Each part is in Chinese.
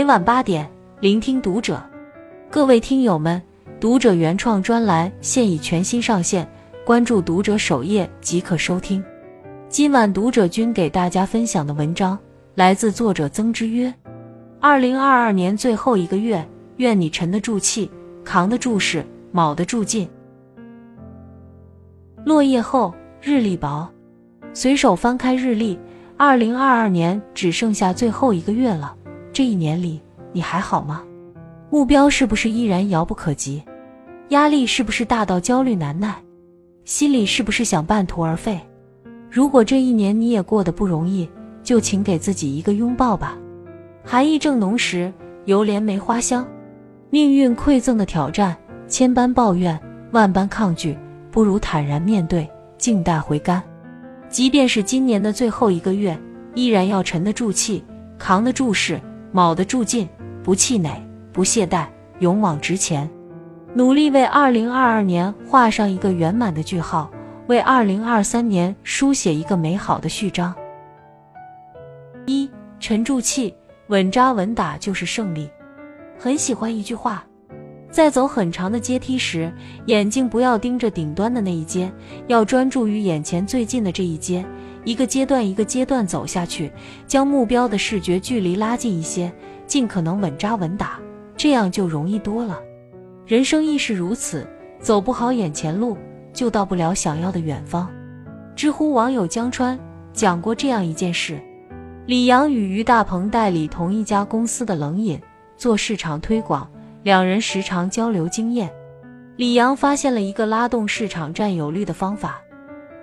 每晚八点，聆听读者。各位听友们，读者原创专栏现已全新上线，关注读者首页即可收听。今晚读者君给大家分享的文章来自作者曾之约。二零二二年最后一个月，愿你沉得住气，扛得住事，卯得住劲。落叶后，日历薄，随手翻开日历。二零二二年只剩下最后一个月了，这一年里你还好吗？目标是不是依然遥不可及？压力是不是大到焦虑难耐？心里是不是想半途而废？如果这一年你也过得不容易，就请给自己一个拥抱吧。寒意正浓时，犹怜梅花香。命运馈赠的挑战，千般抱怨，万般抗拒，不如坦然面对，静待回甘。即便是今年的最后一个月，依然要沉得住气，扛得住事，卯得住劲，不气馁，不懈怠，勇往直前，努力为二零二二年画上一个圆满的句号，为二零二三年书写一个美好的序章。一沉住气，稳扎稳打就是胜利。很喜欢一句话。在走很长的阶梯时，眼睛不要盯着顶端的那一阶，要专注于眼前最近的这一阶。一个阶段一个阶段走下去，将目标的视觉距离拉近一些，尽可能稳扎稳打，这样就容易多了。人生亦是如此，走不好眼前路，就到不了想要的远方。知乎网友江川讲过这样一件事：李阳与于大鹏代理同一家公司的冷饮，做市场推广。两人时常交流经验，李阳发现了一个拉动市场占有率的方法：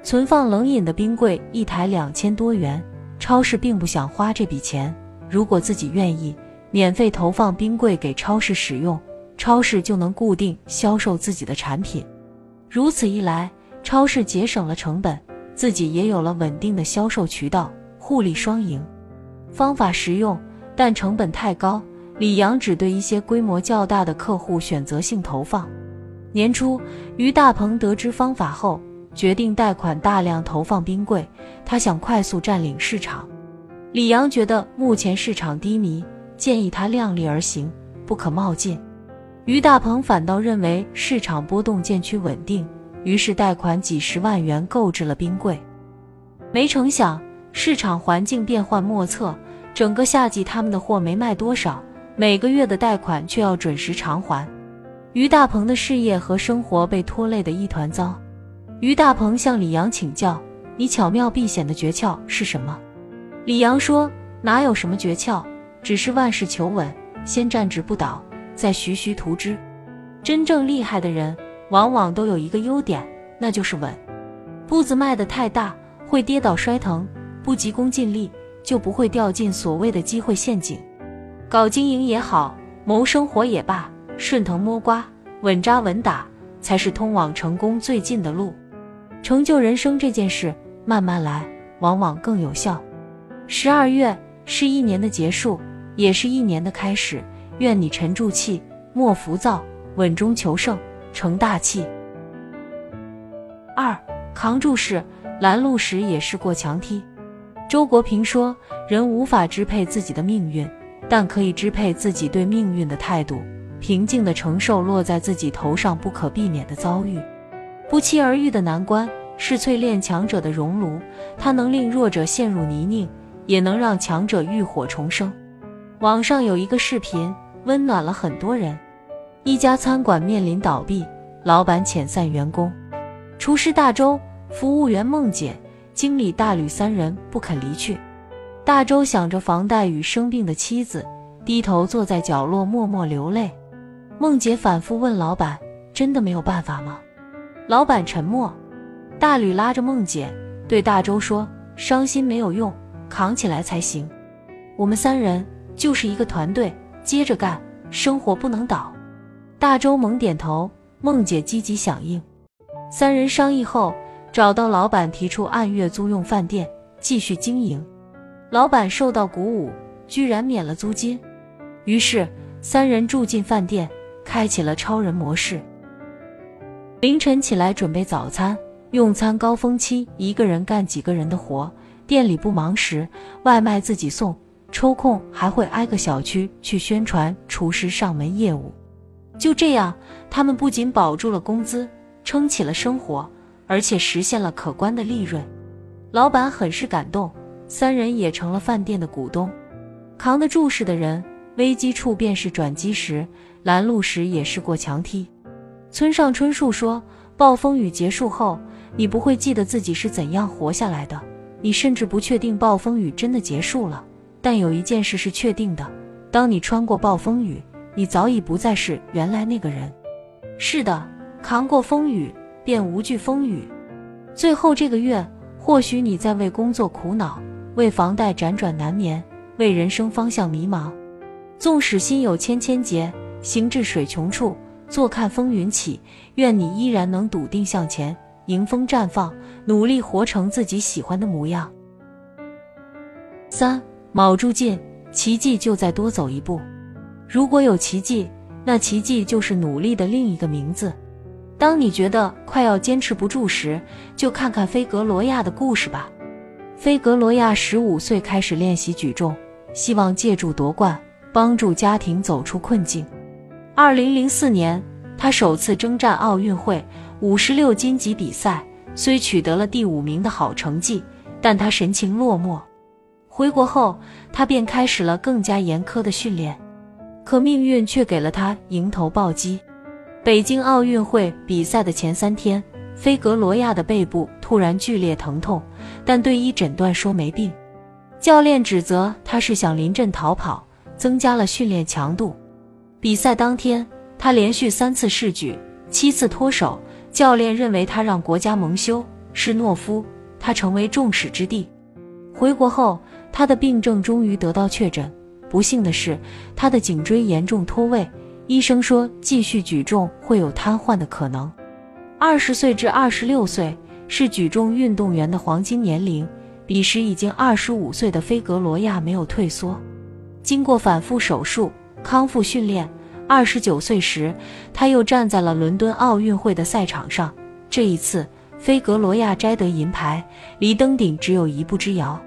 存放冷饮的冰柜一台两千多元，超市并不想花这笔钱。如果自己愿意，免费投放冰柜给超市使用，超市就能固定销售自己的产品。如此一来，超市节省了成本，自己也有了稳定的销售渠道，互利双赢。方法实用，但成本太高。李阳只对一些规模较大的客户选择性投放。年初，于大鹏得知方法后，决定贷款大量投放冰柜，他想快速占领市场。李阳觉得目前市场低迷，建议他量力而行，不可冒进。于大鹏反倒认为市场波动渐趋稳定，于是贷款几十万元购置了冰柜。没成想，市场环境变幻莫测，整个夏季他们的货没卖多少。每个月的贷款却要准时偿还，于大鹏的事业和生活被拖累得一团糟。于大鹏向李阳请教：“你巧妙避险的诀窍是什么？”李阳说：“哪有什么诀窍，只是万事求稳，先站直不倒，再徐徐图之。真正厉害的人，往往都有一个优点，那就是稳。步子迈得太大，会跌倒摔疼；不急功近利，就不会掉进所谓的机会陷阱。”搞经营也好，谋生活也罢，顺藤摸瓜，稳扎稳打，才是通往成功最近的路。成就人生这件事，慢慢来，往往更有效。十二月是一年的结束，也是一年的开始。愿你沉住气，莫浮躁，稳中求胜，成大器。二，扛住事，拦路时也是过墙梯。周国平说：“人无法支配自己的命运。”但可以支配自己对命运的态度，平静地承受落在自己头上不可避免的遭遇。不期而遇的难关是淬炼强者的熔炉，它能令弱者陷入泥泞，也能让强者浴火重生。网上有一个视频，温暖了很多人。一家餐馆面临倒闭，老板遣散员工，厨师大周、服务员孟姐、经理大吕三人不肯离去。大周想着房贷与生病的妻子，低头坐在角落默默流泪。梦姐反复问老板：“真的没有办法吗？”老板沉默。大吕拉着梦姐对大周说：“伤心没有用，扛起来才行。我们三人就是一个团队，接着干，生活不能倒。”大周猛点头，梦姐积极响应。三人商议后，找到老板提出按月租用饭店，继续经营。老板受到鼓舞，居然免了租金。于是三人住进饭店，开启了超人模式。凌晨起来准备早餐，用餐高峰期一个人干几个人的活。店里不忙时，外卖自己送，抽空还会挨个小区去宣传厨师上门业务。就这样，他们不仅保住了工资，撑起了生活，而且实现了可观的利润。老板很是感动，三人也成了饭店的股东。扛得住事的人，危机处便是转机时，拦路时也是过墙梯。村上春树说：“暴风雨结束后，你不会记得自己是怎样活下来的，你甚至不确定暴风雨真的结束了。但有一件事是确定的：当你穿过暴风雨，你早已不再是原来那个人。是的，扛过风雨，便无惧风雨。最后这个月，或许你在为工作苦恼，为房贷辗转难眠，为人生方向迷茫。纵使心有千千结，行至水穷处。”坐看风云起，愿你依然能笃定向前，迎风绽放，努力活成自己喜欢的模样。三卯住劲，奇迹就在多走一步。如果有奇迹，那奇迹就是努力的另一个名字。当你觉得快要坚持不住时，就看看菲格罗亚的故事吧。菲格罗亚十五岁开始练习举重，希望借助夺冠，帮助家庭走出困境。二零零四年，他首次征战奥运会五十六斤级比赛，虽取得了第五名的好成绩，但他神情落寞。回国后，他便开始了更加严苛的训练，可命运却给了他迎头暴击。北京奥运会比赛的前三天，菲格罗亚的背部突然剧烈疼痛，但队医诊断说没病。教练指责他是想临阵逃跑，增加了训练强度。比赛当天，他连续三次试举，七次脱手。教练认为他让国家蒙羞，是懦夫，他成为众矢之的。回国后，他的病症终于得到确诊。不幸的是，他的颈椎严重脱位，医生说继续举重会有瘫痪的可能。二十岁至二十六岁是举重运动员的黄金年龄，彼时已经二十五岁的菲格罗亚没有退缩，经过反复手术。康复训练，二十九岁时，他又站在了伦敦奥运会的赛场上。这一次，菲格罗亚摘得银牌，离登顶只有一步之遥。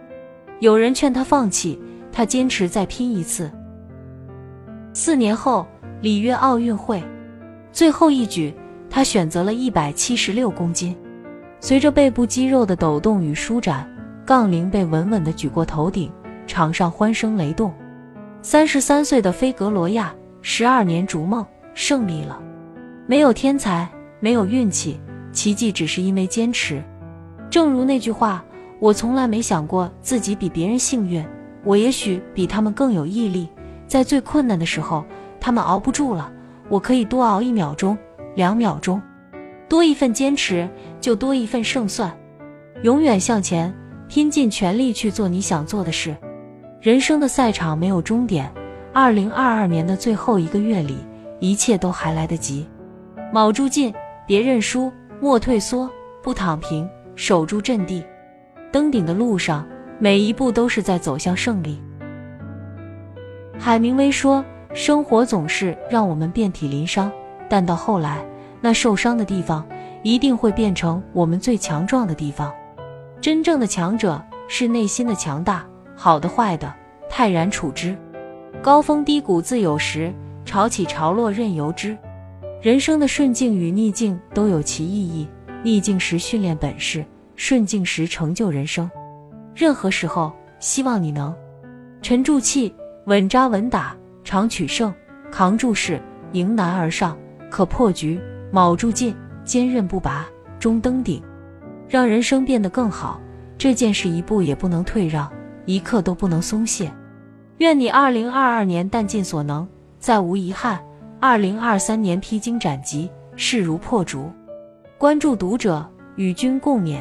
有人劝他放弃，他坚持再拼一次。四年后，里约奥运会最后一举，他选择了一百七十六公斤。随着背部肌肉的抖动与舒展，杠铃被稳稳地举过头顶，场上欢声雷动。三十三岁的菲格罗亚，十二年逐梦胜利了。没有天才，没有运气，奇迹只是因为坚持。正如那句话，我从来没想过自己比别人幸运，我也许比他们更有毅力。在最困难的时候，他们熬不住了，我可以多熬一秒钟、两秒钟，多一份坚持就多一份胜算。永远向前，拼尽全力去做你想做的事。人生的赛场没有终点，二零二二年的最后一个月里，一切都还来得及。卯住劲，别认输，莫退缩，不躺平，守住阵地。登顶的路上，每一步都是在走向胜利。海明威说：“生活总是让我们遍体鳞伤，但到后来，那受伤的地方一定会变成我们最强壮的地方。真正的强者是内心的强大。”好的坏的，泰然处之；高峰低谷自有时，潮起潮落任由之。人生的顺境与逆境都有其意义，逆境时训练本事，顺境时成就人生。任何时候，希望你能沉住气，稳扎稳打，常取胜，扛住事，迎难而上，可破局，卯住劲，坚韧不拔，终登顶，让人生变得更好。这件事一步也不能退让。一刻都不能松懈，愿你二零二二年弹尽所能，再无遗憾；二零二三年披荆斩棘，势如破竹。关注读者，与君共勉。